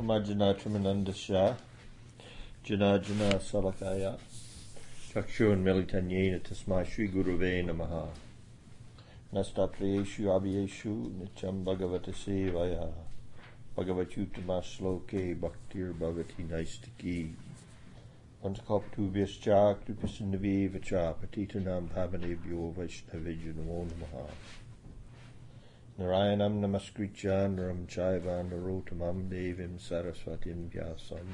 Pamajana Trimanandasha Jana Jana Salakaya. Chakshun Militanyena Tasmai Sri Guruve Namaha. Nastapriyeshu Abhiyeshu Nityam Bhagavata Sevaya. Bhagavatutama Sloke Bhaktir Bhagavati Naistiki. Panchakoptubhyascha Kripasindavi Vacha Patitanam Pavanebhyo Vaishnavijya Namo Namaha Narayanam Namaskritya Naram Chaiva Narotamam Devim Saraswatim Vyasam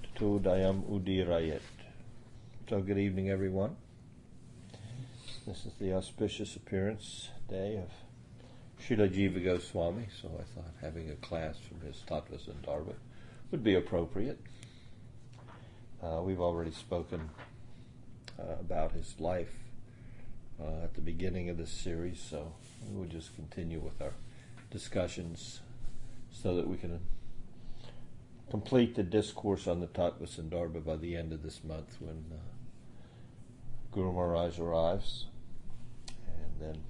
Tato Dayam Udirayet. So good evening everyone. This is the auspicious appearance day of Srila Jiva Goswami, so I thought having a class from his Tattva Sandarbha would be appropriate. Uh, we've already spoken uh, about his life uh, at the beginning of this series, so we will just continue with our discussions so that we can complete the discourse on the Tattva Sandarbha by the end of this month when uh, Guru Maharaj arrives, and then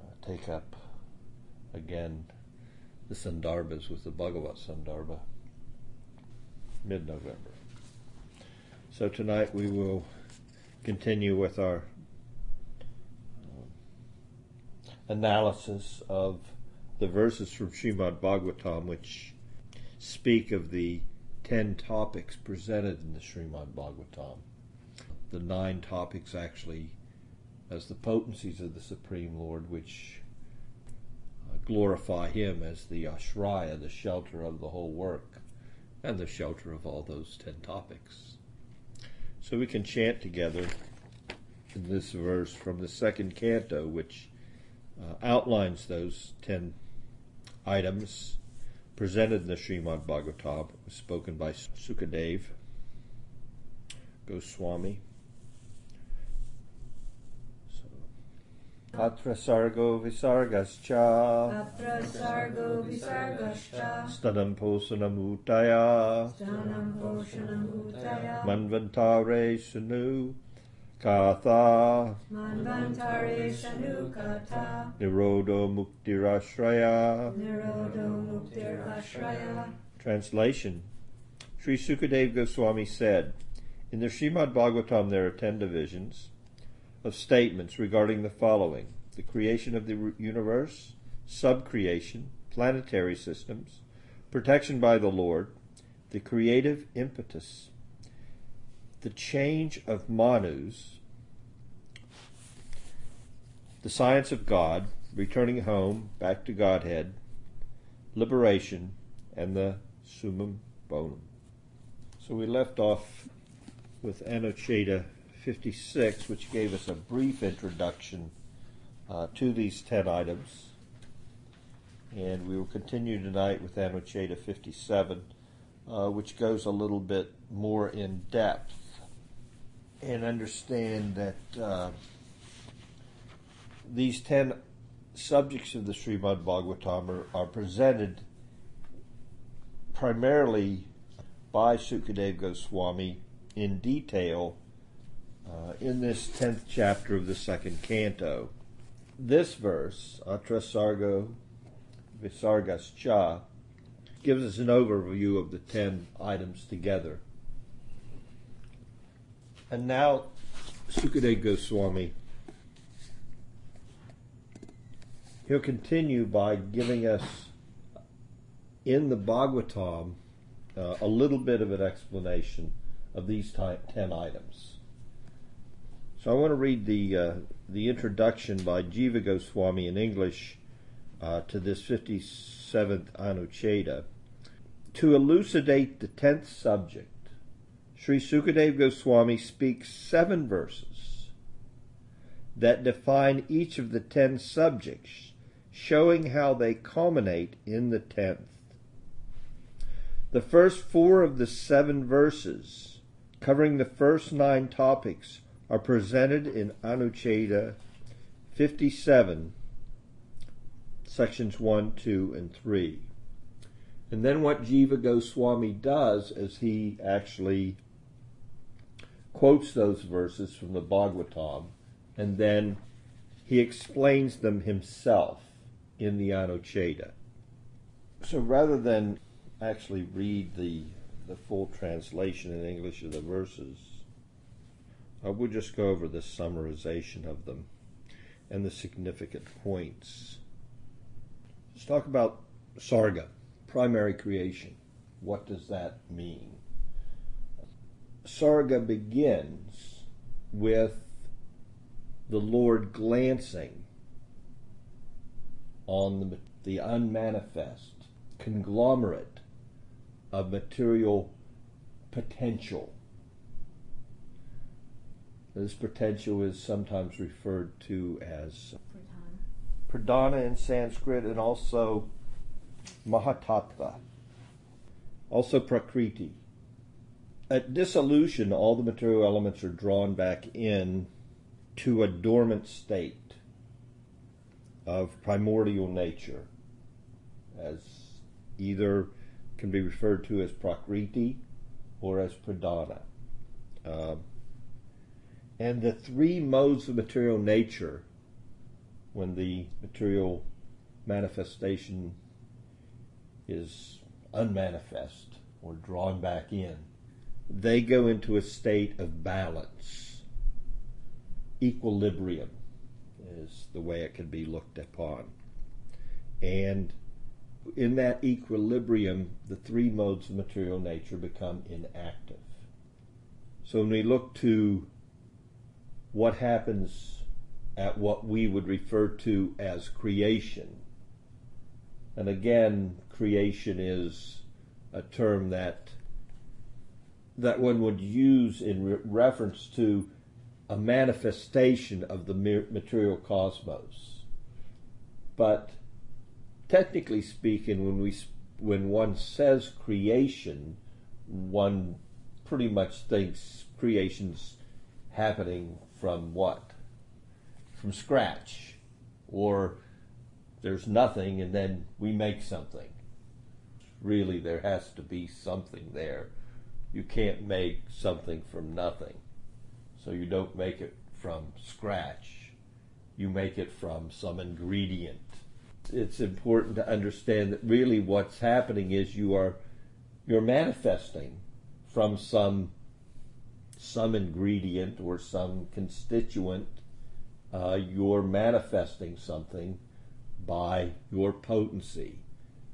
uh, take up again the Sandarbhas with the Bhagavat Sandarbha mid November. So tonight we will continue with our analysis of the verses from Srimad Bhagavatam which speak of the ten topics presented in the Srimad Bhagavatam. The nine topics actually as the potencies of the Supreme Lord which uh, glorify Him as the Ashraya, the shelter of the whole work, and the shelter of all those ten topics. So we can chant together in this verse from the second canto, which uh, outlines those ten items presented in the Srimad Bhagavatam, spoken by Sukadev Goswami. Atra sargo visargascha. Atra sargo visargascha. Stanam posanam utaya. Stanam poshanam bhutaya Manvantare sunu Katha Manvantare sanukata. Nirodo muktirashraya Nirodo muktir ashraya Translation. Sri Sukadev Goswami said, In the Srimad Bhagavatam there are ten divisions of statements regarding the following. The creation of the universe, subcreation, planetary systems, protection by the Lord, the creative impetus, the change of manus, the science of God, returning home, back to Godhead, liberation, and the summum bonum. So we left off with Anucheta 56, which gave us a brief introduction uh, to these 10 items. And we will continue tonight with Anucheta 57, uh, which goes a little bit more in depth and understand that uh, these 10 subjects of the Srimad Bhagavatam are, are presented primarily by Sukadev Goswami in detail uh, in this 10th chapter of the second canto. This verse, Atra Sargo Visargascha, gives us an overview of the 10 items together. And now, Sukadev Goswami, he'll continue by giving us in the Bhagavatam uh, a little bit of an explanation of these ty- 10 items. So I want to read the uh, the introduction by Jiva Goswami in English uh, to this 57th Anucheta. To elucidate the 10th subject, Sri Sukadev Goswami speaks seven verses that define each of the 10 subjects, showing how they culminate in the 10th. The first four of the seven verses, covering the first nine topics, are presented in Anucheta 57, sections 1, 2, and 3. And then what Jiva Goswami does is he actually quotes those verses from the Bhagavatam and then he explains them himself in the Anucheta. So rather than actually read the the full translation in English of the verses. I will just go over the summarization of them and the significant points. Let's talk about Sarga, primary creation. What does that mean? Sarga begins with the Lord glancing on the, the unmanifest conglomerate of material potential. This potential is sometimes referred to as pradhana in Sanskrit and also mahatattva, also prakriti. At dissolution, all the material elements are drawn back in to a dormant state of primordial nature, as either can be referred to as prakriti or as pradhana. Uh, and the three modes of material nature, when the material manifestation is unmanifest or drawn back in, they go into a state of balance. Equilibrium is the way it can be looked upon. And in that equilibrium, the three modes of material nature become inactive. So when we look to what happens at what we would refer to as creation, and again, creation is a term that that one would use in re- reference to a manifestation of the material cosmos. But technically speaking, when we when one says creation, one pretty much thinks creation's happening from what? From scratch, or there's nothing and then we make something. Really, there has to be something there. You can't make something from nothing. So you don't make it from scratch. You make it from some ingredient it's important to understand that really what's happening is you are you're manifesting from some some ingredient or some constituent. Uh, you're manifesting something by your potency.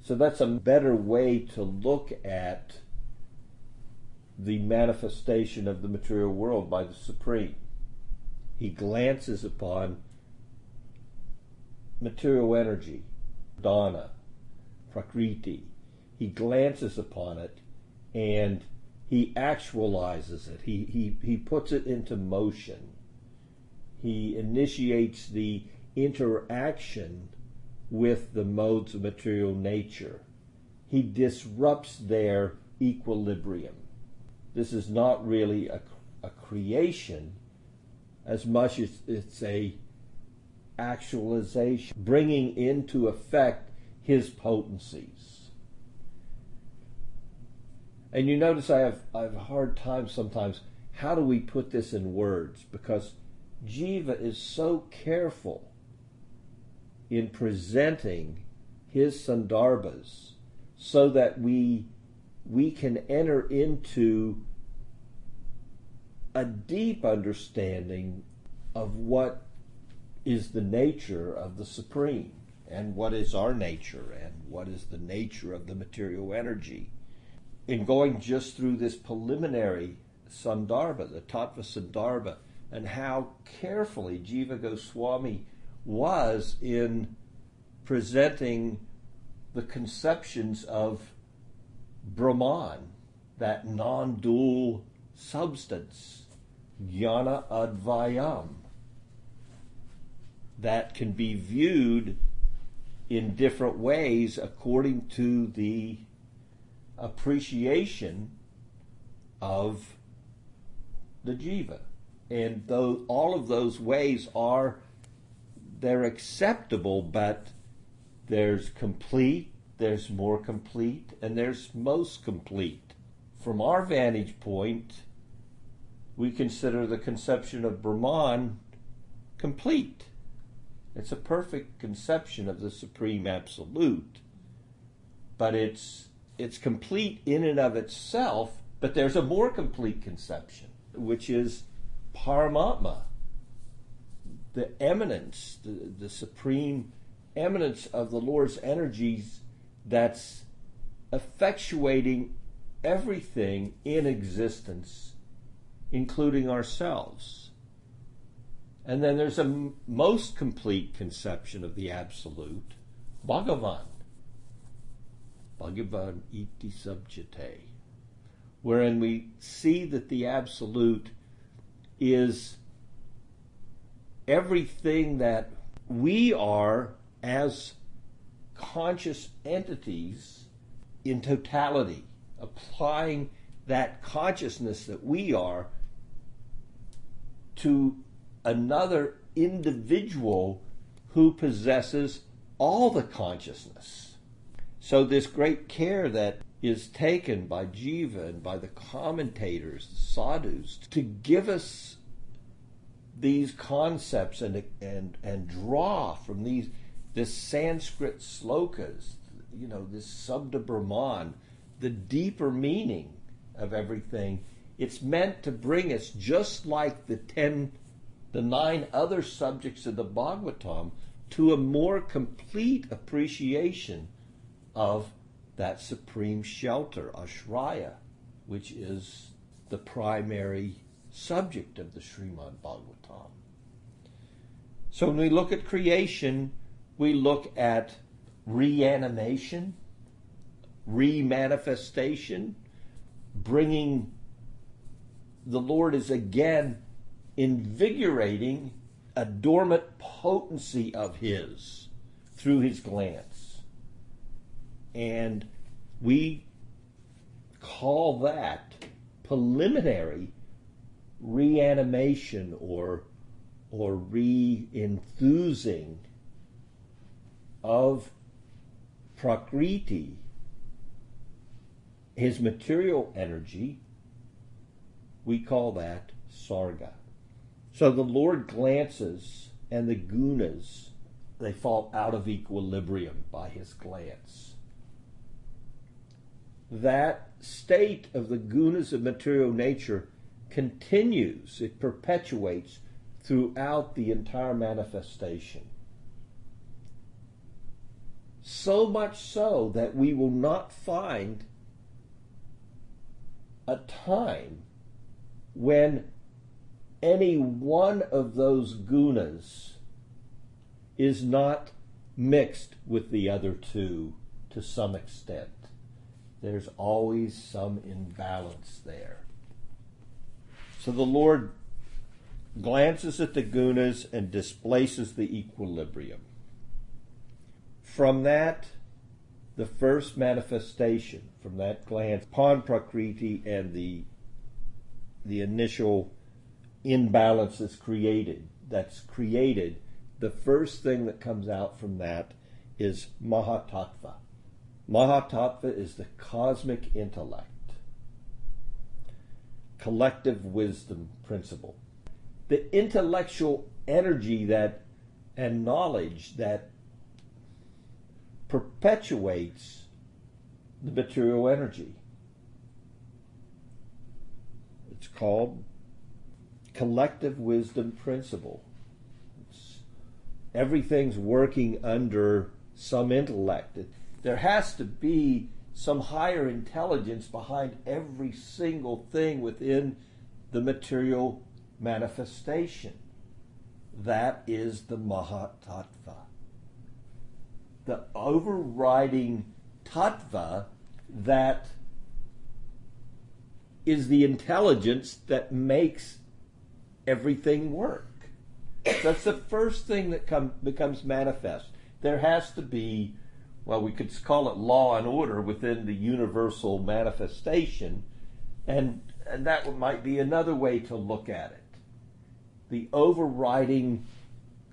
So that's a better way to look at the manifestation of the material world by the Supreme. He glances upon material energy, dana, prakriti. He glances upon it and he actualizes it. He, he, he puts it into motion. He initiates the interaction with the modes of material nature. He disrupts their equilibrium. This is not really a, a creation as much as it's a actualization, bringing into effect his potencies. And you notice I have, I have a hard time sometimes. How do we put this in words? Because Jiva is so careful in presenting his sandarbhas so that we we can enter into a deep understanding of what is the nature of the supreme and what is our nature and what is the nature of the material energy. In going just through this preliminary Sandarbha, the Tattva Sandarbha, and how carefully Jiva Goswami was in presenting the conceptions of Brahman, that non dual substance, Jnana Advayam, that can be viewed in different ways according to the appreciation of the jiva. And though all of those ways are they're acceptable, but there's complete, there's more complete, and there's most complete. From our vantage point, we consider the conception of Brahman complete. It's a perfect conception of the Supreme Absolute, but it's it's complete in and of itself, but there's a more complete conception, which is Paramatma, the eminence, the, the supreme eminence of the Lord's energies that's effectuating everything in existence, including ourselves. And then there's a most complete conception of the Absolute, Bhagavan. Bhagavan iti subjite, wherein we see that the Absolute is everything that we are as conscious entities in totality, applying that consciousness that we are to another individual who possesses all the consciousness. So, this great care that is taken by Jiva and by the commentators, the sadhus, to give us these concepts and, and, and draw from these this Sanskrit slokas, you know, this Sabda Brahman, the deeper meaning of everything. It's meant to bring us just like the ten, the nine other subjects of the Bhagavatam to a more complete appreciation of that supreme shelter, Ashraya, which is the primary subject of the Srimad Bhagavatam. So when we look at creation, we look at reanimation, remanifestation, bringing the Lord is again invigorating a dormant potency of His through His glance. And we call that preliminary reanimation or or re-enthusing of Prakriti, his material energy, we call that Sarga. So the Lord glances and the gunas, they fall out of equilibrium by his glance. That state of the gunas of material nature continues, it perpetuates throughout the entire manifestation. So much so that we will not find a time when any one of those gunas is not mixed with the other two to some extent. There's always some imbalance there. So the Lord glances at the gunas and displaces the equilibrium. From that, the first manifestation, from that glance upon Prakriti and the the initial imbalance created, that's created, the first thing that comes out from that is Mahatattva. Mahatattva is the cosmic intellect, collective wisdom principle. The intellectual energy that and knowledge that perpetuates the material energy. It's called collective wisdom principle. It's, everything's working under some intellect. It, there has to be some higher intelligence behind every single thing within the material manifestation. That is the Mahatattva the overriding tattva that is the intelligence that makes everything work. That's the first thing that come, becomes manifest. There has to be, well, we could call it law and order within the universal manifestation, and, and that might be another way to look at it. The overriding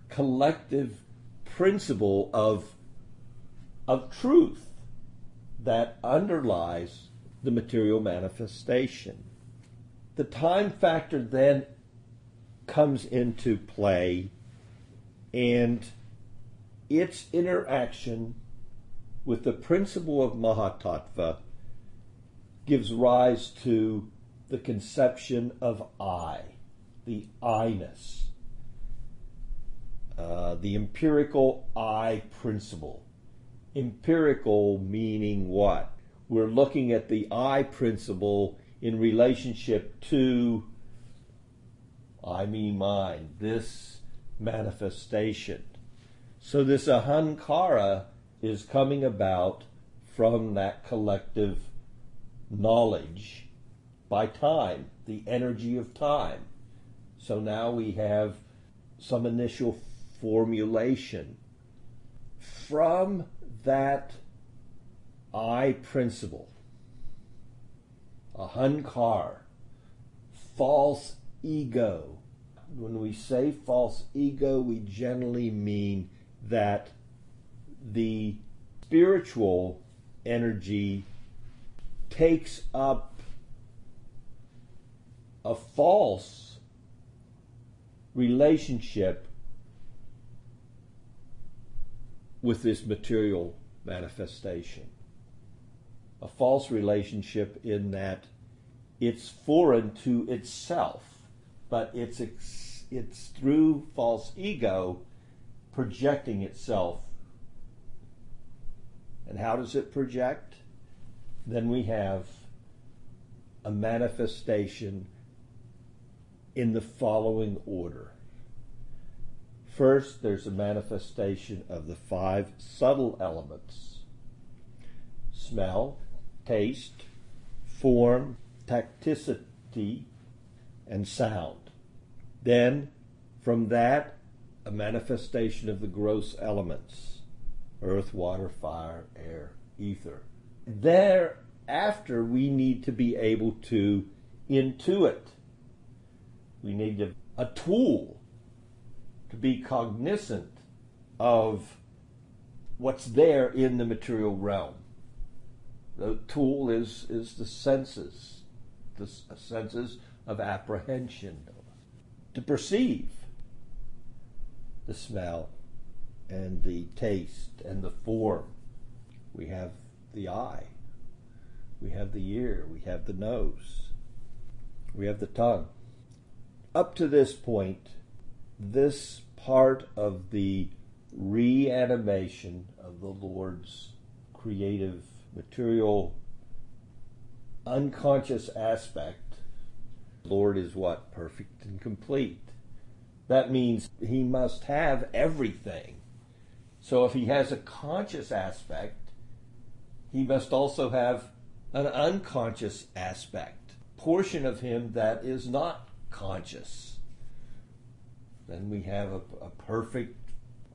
collective principle of of truth that underlies the material manifestation. The time factor then comes into play and its interaction with the principle of Mahatattva gives rise to the conception of I, the I-ness, uh, the empirical I principle. Empirical meaning what? We're looking at the I principle in relationship to I, me, mine, this manifestation. So this ahankara is coming about from that collective knowledge by time, the energy of time. So now we have some initial formulation from that I principle, ahankar, false ego. When we say false ego, we generally mean that the spiritual energy takes up a false relationship with this material manifestation. A false relationship in that it's foreign to itself, but it's it's through false ego projecting itself. And how does it project? Then we have a manifestation in the following order. First, there's a manifestation of the five subtle elements smell, taste, form, tacticity, and sound. Then, from that, a manifestation of the gross elements earth, water, fire, air, ether. Thereafter, we need to be able to intuit. We need to, a tool to be cognizant of what's there in the material realm. The tool is, is the senses, the senses of apprehension, to perceive the smell and the taste and the form. We have the eye, we have the ear, we have the nose, we have the tongue. Up to this point, this part of the reanimation of the Lord's creative material unconscious aspect Lord is what? Perfect and complete. That means he must have everything. So if he has a conscious aspect, he must also have an unconscious aspect, portion of him that is not conscious. Then we have a, a perfect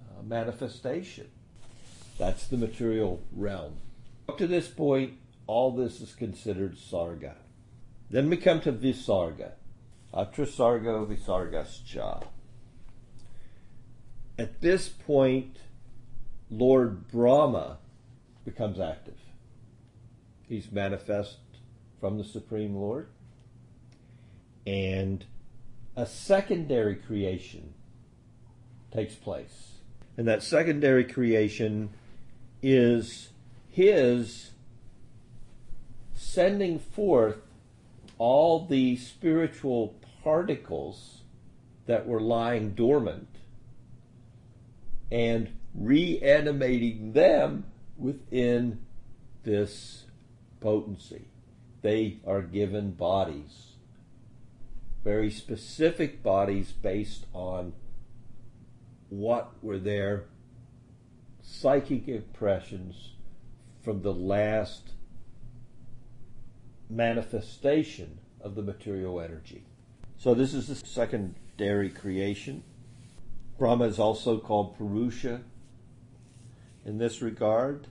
uh, manifestation. That's the material realm. Up to this point, all this is considered sarga. Then we come to visarga. Atrasargo visargascha. At this point, Lord Brahma becomes active. He's manifest from the Supreme Lord. And a secondary creation takes place. And that secondary creation is his sending forth all the spiritual particles that were lying dormant and reanimating them within this potency. They are given bodies, very specific bodies based on what were their psychic impressions from the last manifestation of the material energy. So this is the secondary creation. Brahma is also called Purusha in this regard.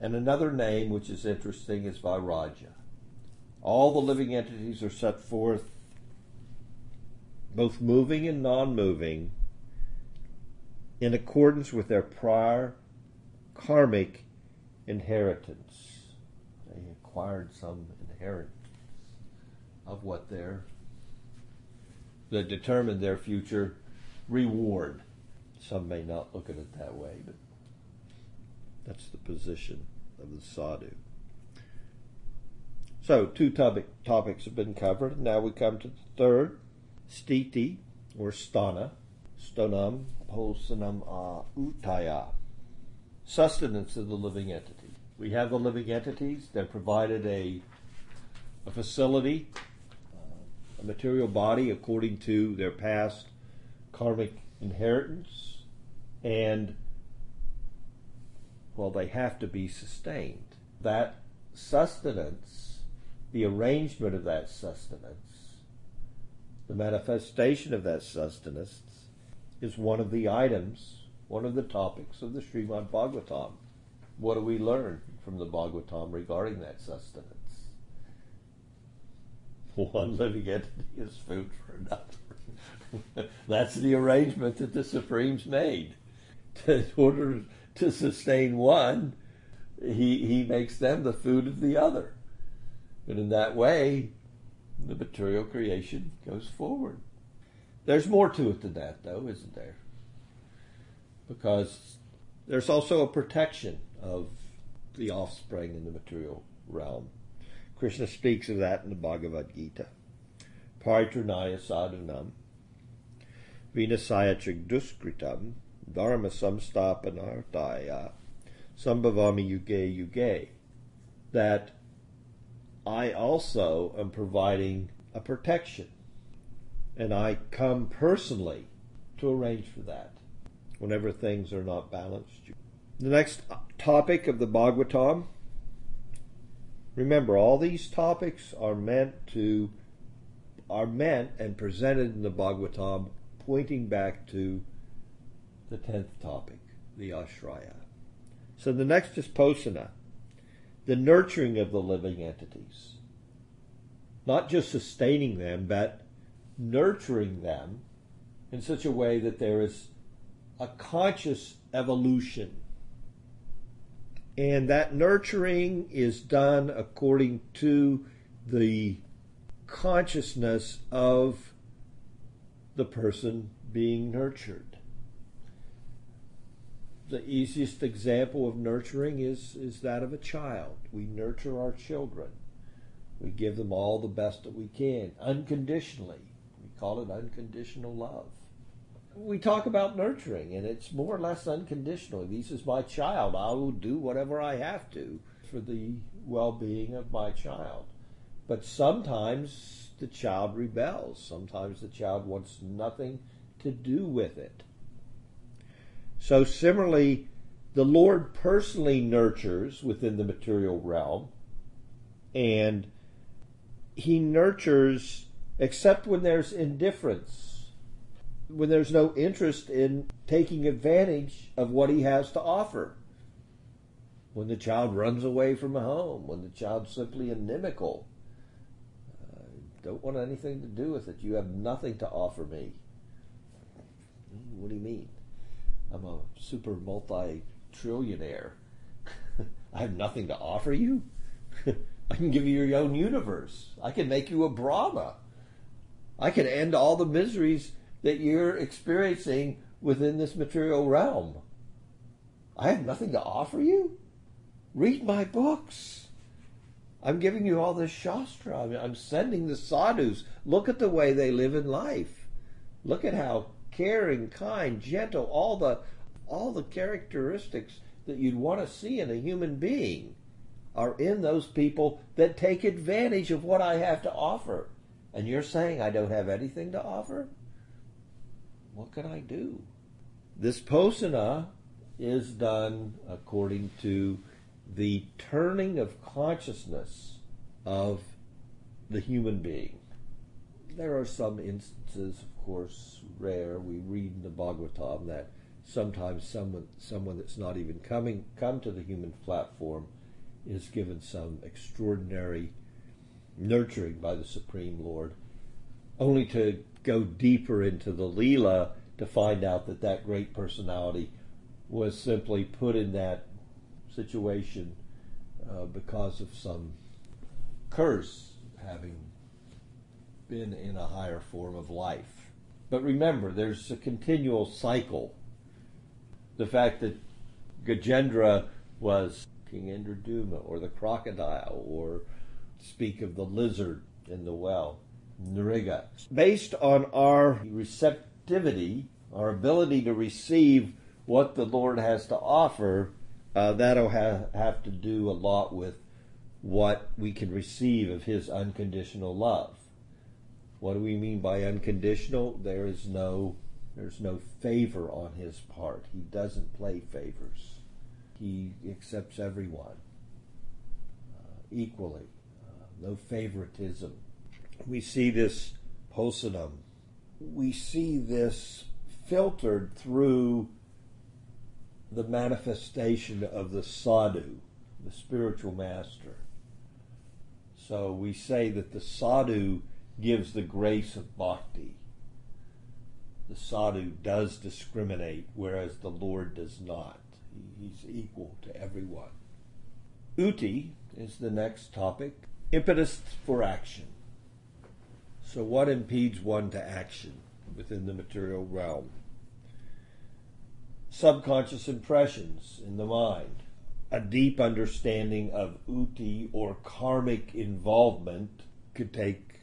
And another name which is interesting is Vairagya. All the living entities are set forth, both moving and non moving, in accordance with their prior karmic inheritance. They acquired some inheritance of what they're that determined their future reward. Some may not look at it that way, but that's the position of the sadhu. So, two topic, topics have been covered. Now we come to the third, stiti, or stana, stonam posanam a utaya, sustenance of the living entity. We have the living entities. They're provided a, a facility, uh, a material body according to their past karmic inheritance, and well, they have to be sustained. That sustenance, the arrangement of that sustenance, the manifestation of that sustenance is one of the items, one of the topics of the Srimad Bhagavatam. What do we learn from the Bhagavatam regarding that sustenance? One living entity is food for another. That's the arrangement that the Supremes made. In order to sustain one, he, he makes them the food of the other. And in that way, the material creation goes forward. There's more to it than that, though, isn't there? Because there's also a protection of the offspring in the material realm. Krishna speaks of that in the Bhagavad Gita. Paritranaya sadhunam, vinasaya chigduskritam, dharma samstapanartaya, sambhavami yuge yuge. That I also am providing a protection and I come personally to arrange for that whenever things are not balanced. The next topic of the Bhagavatam. Remember, all these topics are meant to are meant and presented in the Bhagavatam, pointing back to the tenth topic, the Ashraya. So the next is Posana, the nurturing of the living entities. Not just sustaining them, but nurturing them in such a way that there is a conscious evolution. And that nurturing is done according to the consciousness of the person being nurtured. The easiest example of nurturing is, is that of a child. We nurture our children. We give them all the best that we can, unconditionally We call it unconditional love. We talk about nurturing, and it's more or less unconditional. This is my child. I will do whatever I have to for the well being of my child. But sometimes the child rebels. Sometimes the child wants nothing to do with it. So, similarly, the Lord personally nurtures within the material realm, and He nurtures except when there's indifference, when there's no interest in taking advantage of what he has to offer. When the child runs away from home, when the child's simply inimical, don't want anything to do with it. You have nothing to offer me. Hmm, what do you mean? I'm a super multi trillionaire. I have nothing to offer you? I can give you your own universe. I can make you a Brahma. I can end all the miseries that you're experiencing within this material realm. I have nothing to offer you. Read my books. I'm giving you all this Shastra. I'm sending the sadhus. Look at the way they live in life. Look at how caring, kind, gentle, all the all the characteristics that you'd want to see in a human being are in those people that take advantage of what I have to offer. And you're saying I don't have anything to offer? What can I do? This posana is done according to the turning of consciousness of the human being. There are some instances, course, rare. We read in the Bhagavatam that sometimes someone, someone that's not even coming come to the human platform is given some extraordinary nurturing by the Supreme Lord, only to go deeper into the Leela to find out that that great personality was simply put in that situation uh, because of some curse having been in a higher form of life. But remember, there's a continual cycle. The fact that Gajendra was King Indradyumna or the crocodile or speak of the lizard in the well, Nriga. Based on our receptivity, our ability to receive what the Lord has to offer, uh, that'll ha- have to do a lot with what we can receive of His unconditional love. What do we mean by unconditional? There is no there's no favor on his part. He doesn't play favors. He accepts everyone uh, equally. Uh, no favoritism. We see this posanam. We see this filtered through the manifestation of the sadhu, the spiritual master. So we say that the sadhu gives the grace of bhakti the sadhu does discriminate, whereas the Lord does not. He's equal to everyone. Uti is the next topic. Impetus for action. So, what impedes one to action within the material realm? Subconscious impressions in the mind. A deep understanding of uti or karmic involvement could take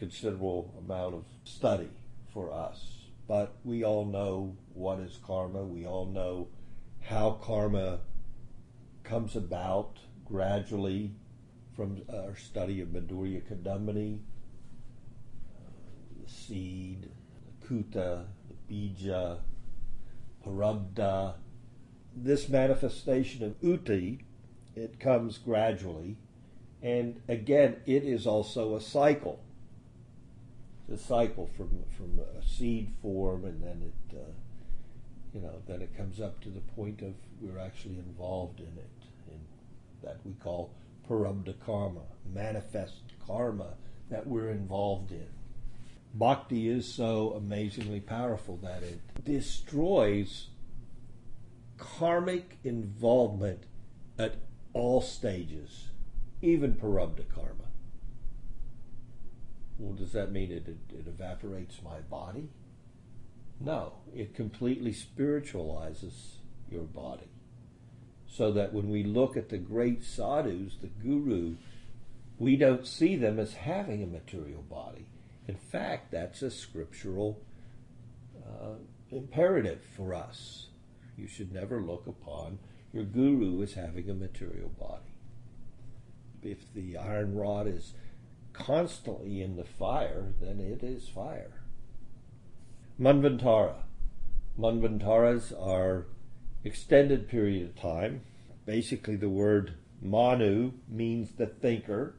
considerable amount of study for us but we all know what is karma. We all know how karma comes about gradually from our study of Madhurya Kadambini, the seed, the kuta, the bija, prarabdha. This manifestation of uti, it comes gradually, and again, it is also a cycle the cycle from from a seed form, and then it, uh, you know, then it comes up to the point of we're actually involved in it, in that we call prarabdha karma, manifest karma that we're involved in. Bhakti is so amazingly powerful that it destroys karmic involvement at all stages, even prarabdha karma. Well, does that mean it, it, it evaporates my body? No, it completely spiritualizes your body. So that when we look at the great sadhus, the guru, we don't see them as having a material body. In fact, that's a scriptural uh, imperative for us. You should never look upon your guru as having a material body. If the iron rod is constantly in the fire, then it is fire. Manvantara. Manvantaras are extended period of time. Basically, the word manu means the thinker,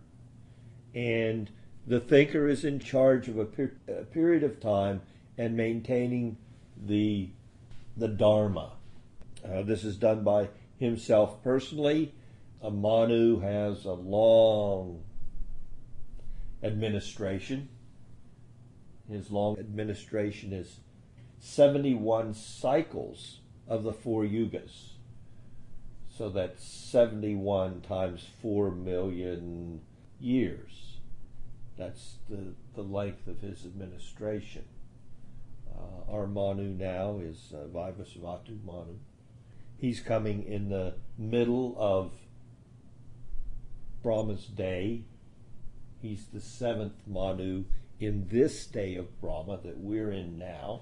and the thinker is in charge of a, per- a period of time and maintaining the the dharma. Uh, this is done by himself personally. A manu has a long administration. His long administration is 71 cycles of the four yugas. So that's 71 times 4 million years. That's the, the length of his administration. Uh, our Manu now is uh, Vaivasvata Manu. He's coming in the middle of Brahma's day He's the seventh Manu in this day of Brahma that we're in now.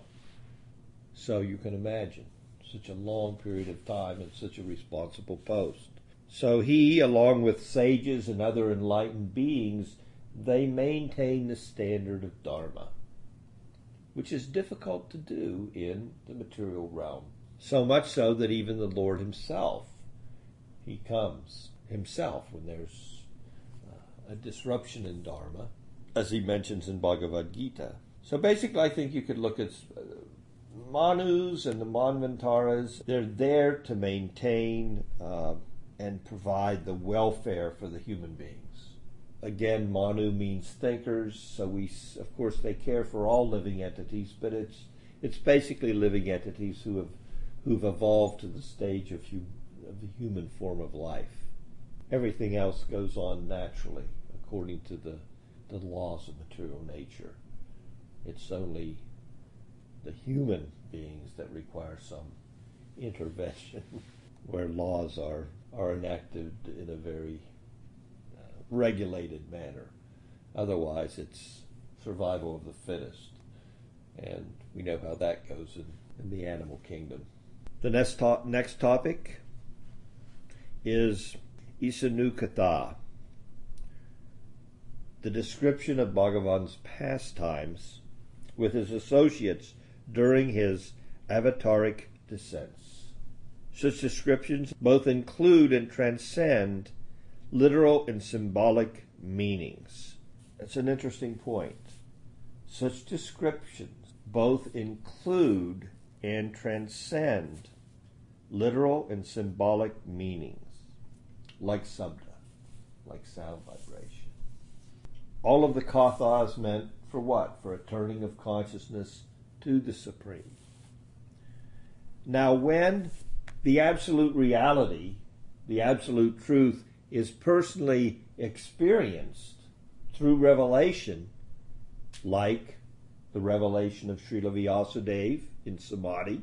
So you can imagine such a long period of time in such a responsible post. So he, along with sages and other enlightened beings, they maintain the standard of Dharma, which is difficult to do in the material realm. So much so that even the Lord himself, he comes himself when there's a disruption in Dharma, as he mentions in Bhagavad Gita. So basically, I think you could look at uh, Manus and the Manvantaras. They're there to maintain uh, and provide the welfare for the human beings. Again, Manu means thinkers, so we, of course, they care for all living entities, but it's it's basically living entities who have who've evolved to the stage of, of the human form of life. Everything else goes on naturally according to the, the laws of material nature. It's only the human beings that require some intervention, where laws are, are enacted in a very uh, regulated manner. Otherwise, it's survival of the fittest. And we know how that goes in, in the animal kingdom. The next, to- next topic is Isanukatha, the description of Bhagavan's pastimes with his associates during his avataric descents. Such descriptions both include and transcend literal and symbolic meanings. That's an interesting point. Such descriptions both include and transcend literal and symbolic meanings, like sabda, like sound vibration. All of the kathas meant for what? For a turning of consciousness to the Supreme. Now, when the absolute reality, the absolute truth, is personally experienced through revelation, like the revelation of Srila Vyasadeva in Samadhi,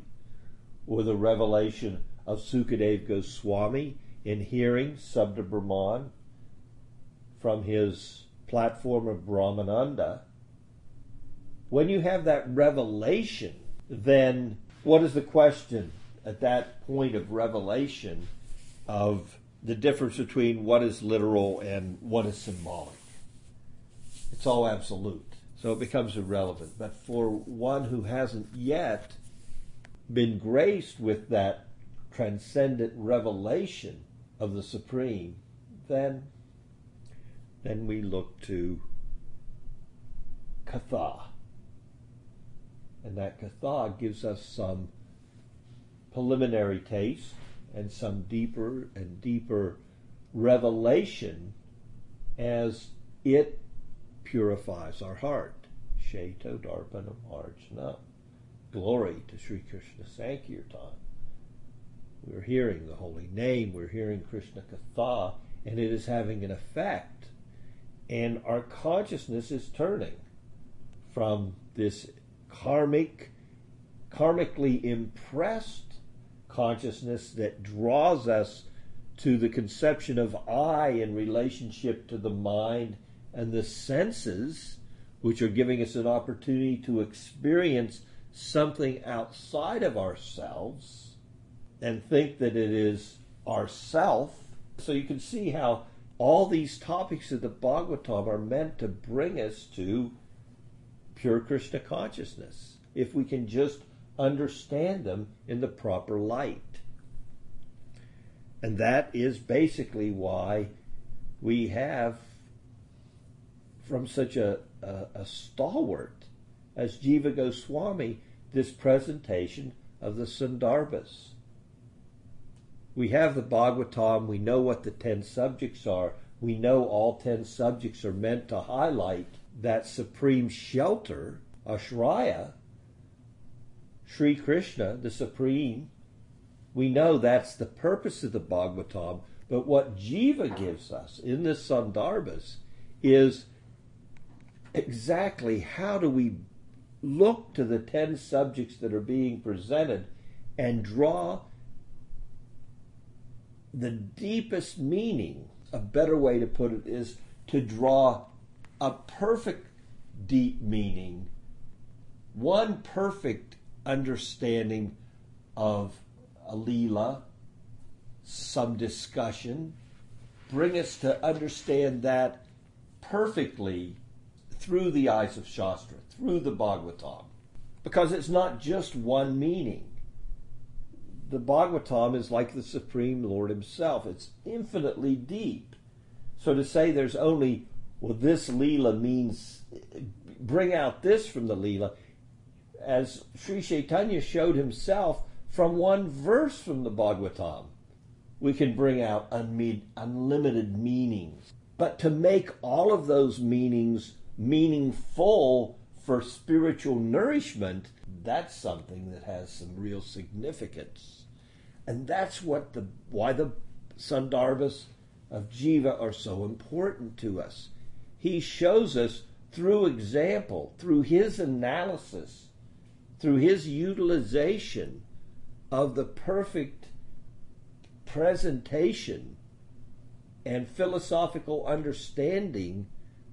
or the revelation of Sukadev Goswami in hearing Sabda Brahman from his platform of Brahmananda, when you have that revelation, then what is the question at that point of revelation of the difference between what is literal and what is symbolic? It's all absolute. So it becomes irrelevant. But for one who hasn't yet been graced with that transcendent revelation of the Supreme, then then we look to Katha. And that Katha gives us some preliminary taste and some deeper and deeper revelation as it purifies our heart. Ceto Darpana Marjana. Glory to Sri Krishna Sankirtan. We're hearing the holy name, we're hearing Krishna Katha, and it is having an effect and our consciousness is turning from this karmic, karmically impressed consciousness that draws us to the conception of I in relationship to the mind and the senses, which are giving us an opportunity to experience something outside of ourselves and think that it is ourself. So you can see how all these topics of the Bhagavatam are meant to bring us to pure Krishna consciousness, if we can just understand them in the proper light. And that is basically why we have, from such a, a, a stalwart as Jiva Goswami, this presentation of the Sandarbhas. We have the Bhagavatam, we know what the ten subjects are, we know all ten subjects are meant to highlight that supreme shelter, Ashraya, Sri Krishna, the Supreme. We know that's the purpose of the Bhagavatam, but what Jiva gives us in this Sandarbhas is exactly how do we look to the ten subjects that are being presented and draw the deepest meaning, a better way to put it is to draw a perfect deep meaning, one perfect understanding of a Leela, some discussion, bring us to understand that perfectly through the eyes of Shastra, through the Bhagavatam. Because it's not just one meaning the Bhagavatam is like the Supreme Lord Himself. It's infinitely deep. So to say there's only, well, this Leela means, bring out this from the Leela, as Sri Chaitanya showed himself from one verse from the Bhagavatam, we can bring out unlimited meanings. But to make all of those meanings meaningful for spiritual nourishment, that's something that has some real significance. And that's what the why the Sandarbhas of Jiva are so important to us. He shows us through example, through his analysis, through his utilization of the perfect presentation and philosophical understanding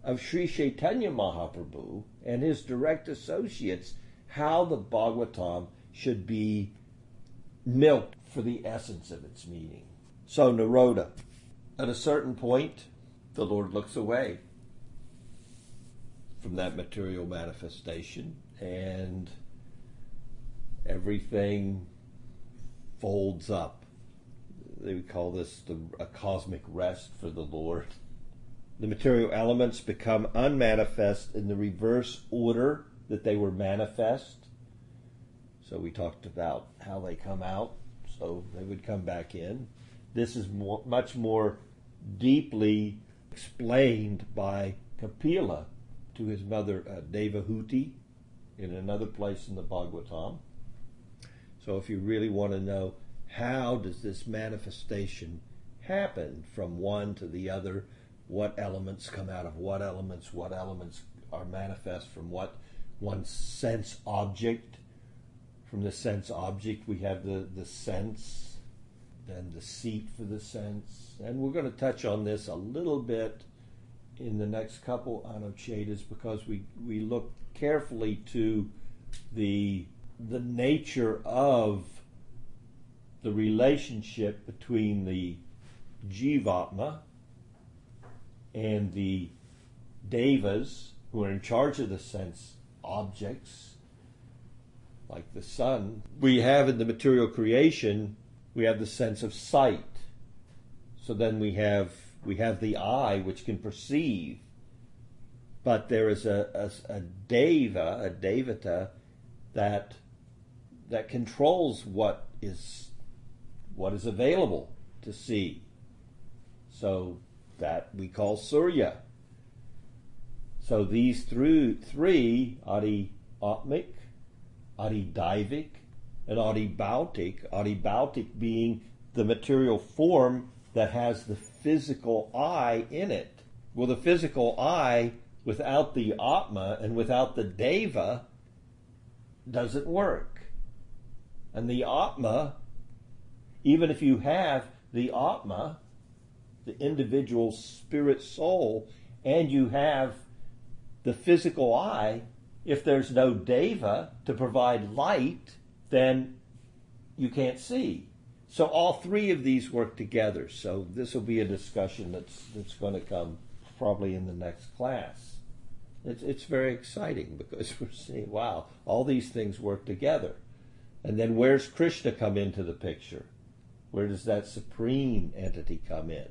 of Sri Chaitanya Mahaprabhu and his direct associates how the Bhagavatam should be milked for the essence of its meaning. So, Nirodha, at a certain point, the Lord looks away from that material manifestation and everything folds up. They would call this the, a cosmic rest for the Lord. The material elements become unmanifest in the reverse order that they were manifest. So we talked about how they come out, so they would come back in. This is more, much more deeply explained by Kapila to his mother uh, Devahuti in another place in the Bhagavatam. So if you really want to know how does this manifestation happen from one to the other, what elements come out of what elements, what elements are manifest from what one sense object. From the sense object, we have the, the sense, then the seat for the sense. And we're going to touch on this a little bit in the next couple Anuchetas because we, we look carefully to the, the nature of the relationship between the Jivatma and the Devas who are in charge of the sense objects, like the sun. We have in the material creation, we have the sense of sight. So then we have we have the eye which can perceive. But there is a, a, a deva, a devata, that that controls what is what is available to see. So that we call Surya. So these three, three Adi Atmic, Adhidaivic, and Adhibhautic, Adi Bautic being the material form that has the physical eye in it. Well, the physical eye without the Atma and without the Deva doesn't work. And the Atma, even if you have the Atma, the individual spirit soul, and you have the physical eye, if there's no Deva to provide light, then you can't see. So all three of these work together. So this will be a discussion that's that's going to come probably in the next class. It's it's very exciting because we're seeing wow, all these things work together. And then where's Krishna come into the picture? Where does that supreme entity come in?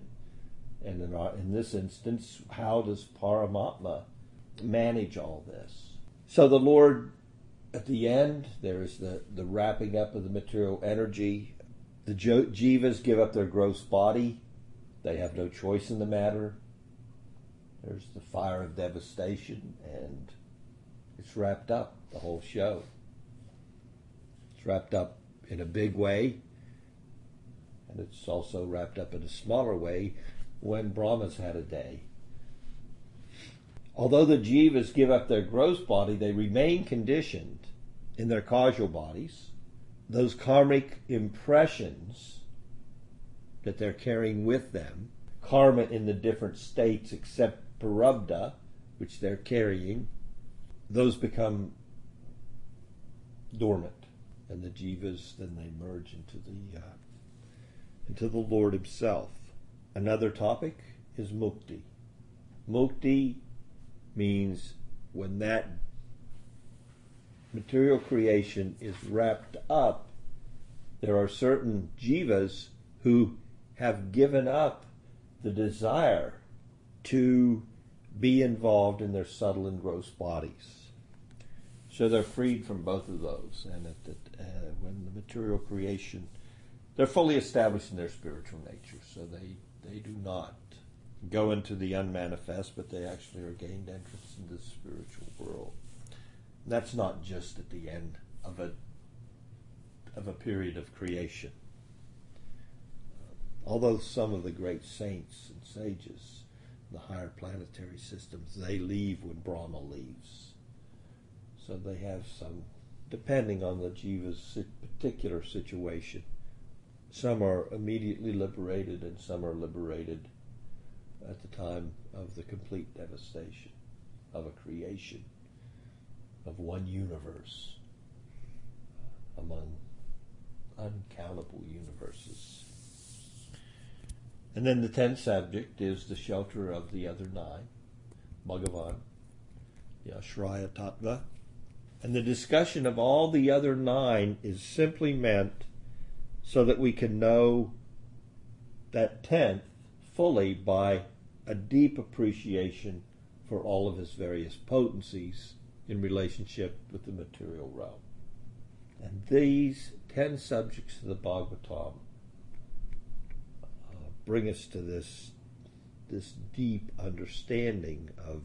And in, our, in this instance, how does Paramatma manage all this? So the Lord, at the end, there is the, the wrapping up of the material energy the jivas give up their gross body. They have no choice in the matter. There's the fire of devastation, and it's wrapped up, the whole show. It's wrapped up in a big way, and it's also wrapped up in a smaller way when Brahma's had a day. Although the jivas give up their gross body, they remain conditioned in their causal bodies those karmic impressions that they're carrying with them, karma in the different states except prarabdha, which they're carrying, those become dormant. And the jivas then they merge into the uh, into the Lord Himself. Another topic is mukti. Mukti means when that material creation is wrapped up, there are certain jivas who have given up the desire to be involved in their subtle and gross bodies. So they're freed from both of those. And uh, when the material creation, they're fully established in their spiritual nature. So they, they do not go into the unmanifest, but they actually are gained entrance into the spiritual world. That's not just at the end of a of a period of creation. Uh, although some of the great saints and sages, the higher planetary systems, they leave when Brahma leaves. So they have some, depending on the jiva's particular situation. Some are immediately liberated and some are liberated at the time of the complete devastation of a creation, of one universe uh, among uncountable universes. And then the tenth subject is the shelter of the other nine, Bhagavan, the Ashraya Tattva. And the discussion of all the other nine is simply meant so that we can know that tenth fully by a deep appreciation for all of his various potencies in relationship with the material realm. And these ten subjects of the Bhagavatam uh, bring us to this this deep understanding of,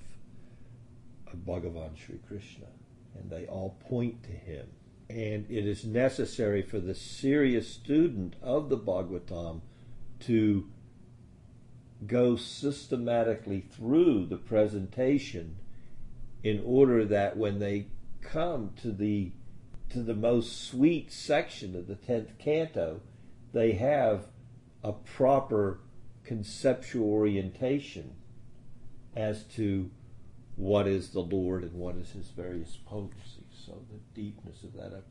of Bhagavan Sri Krishna, and they all point to him. And it is necessary for the serious student of the Bhagavatam to go systematically through the presentation in order that when they come to the to the most sweet section of the 10th canto they have a proper conceptual orientation as to what is the Lord and what is his various potencies so the deepness of that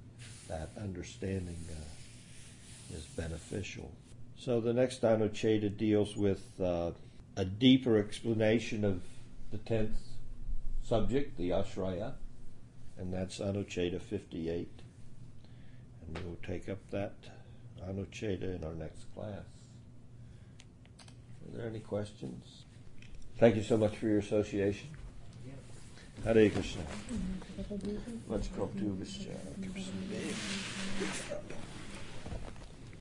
that understanding uh, is beneficial so the next Anucheta deals with uh, a deeper explanation of the tenth subject, the Ashraya, and that's Anucheta 58. And we will take up that Anucheta in our next class. Are there any questions? Thank you so much for your association. Hare Krishna. Let's go to Vishya.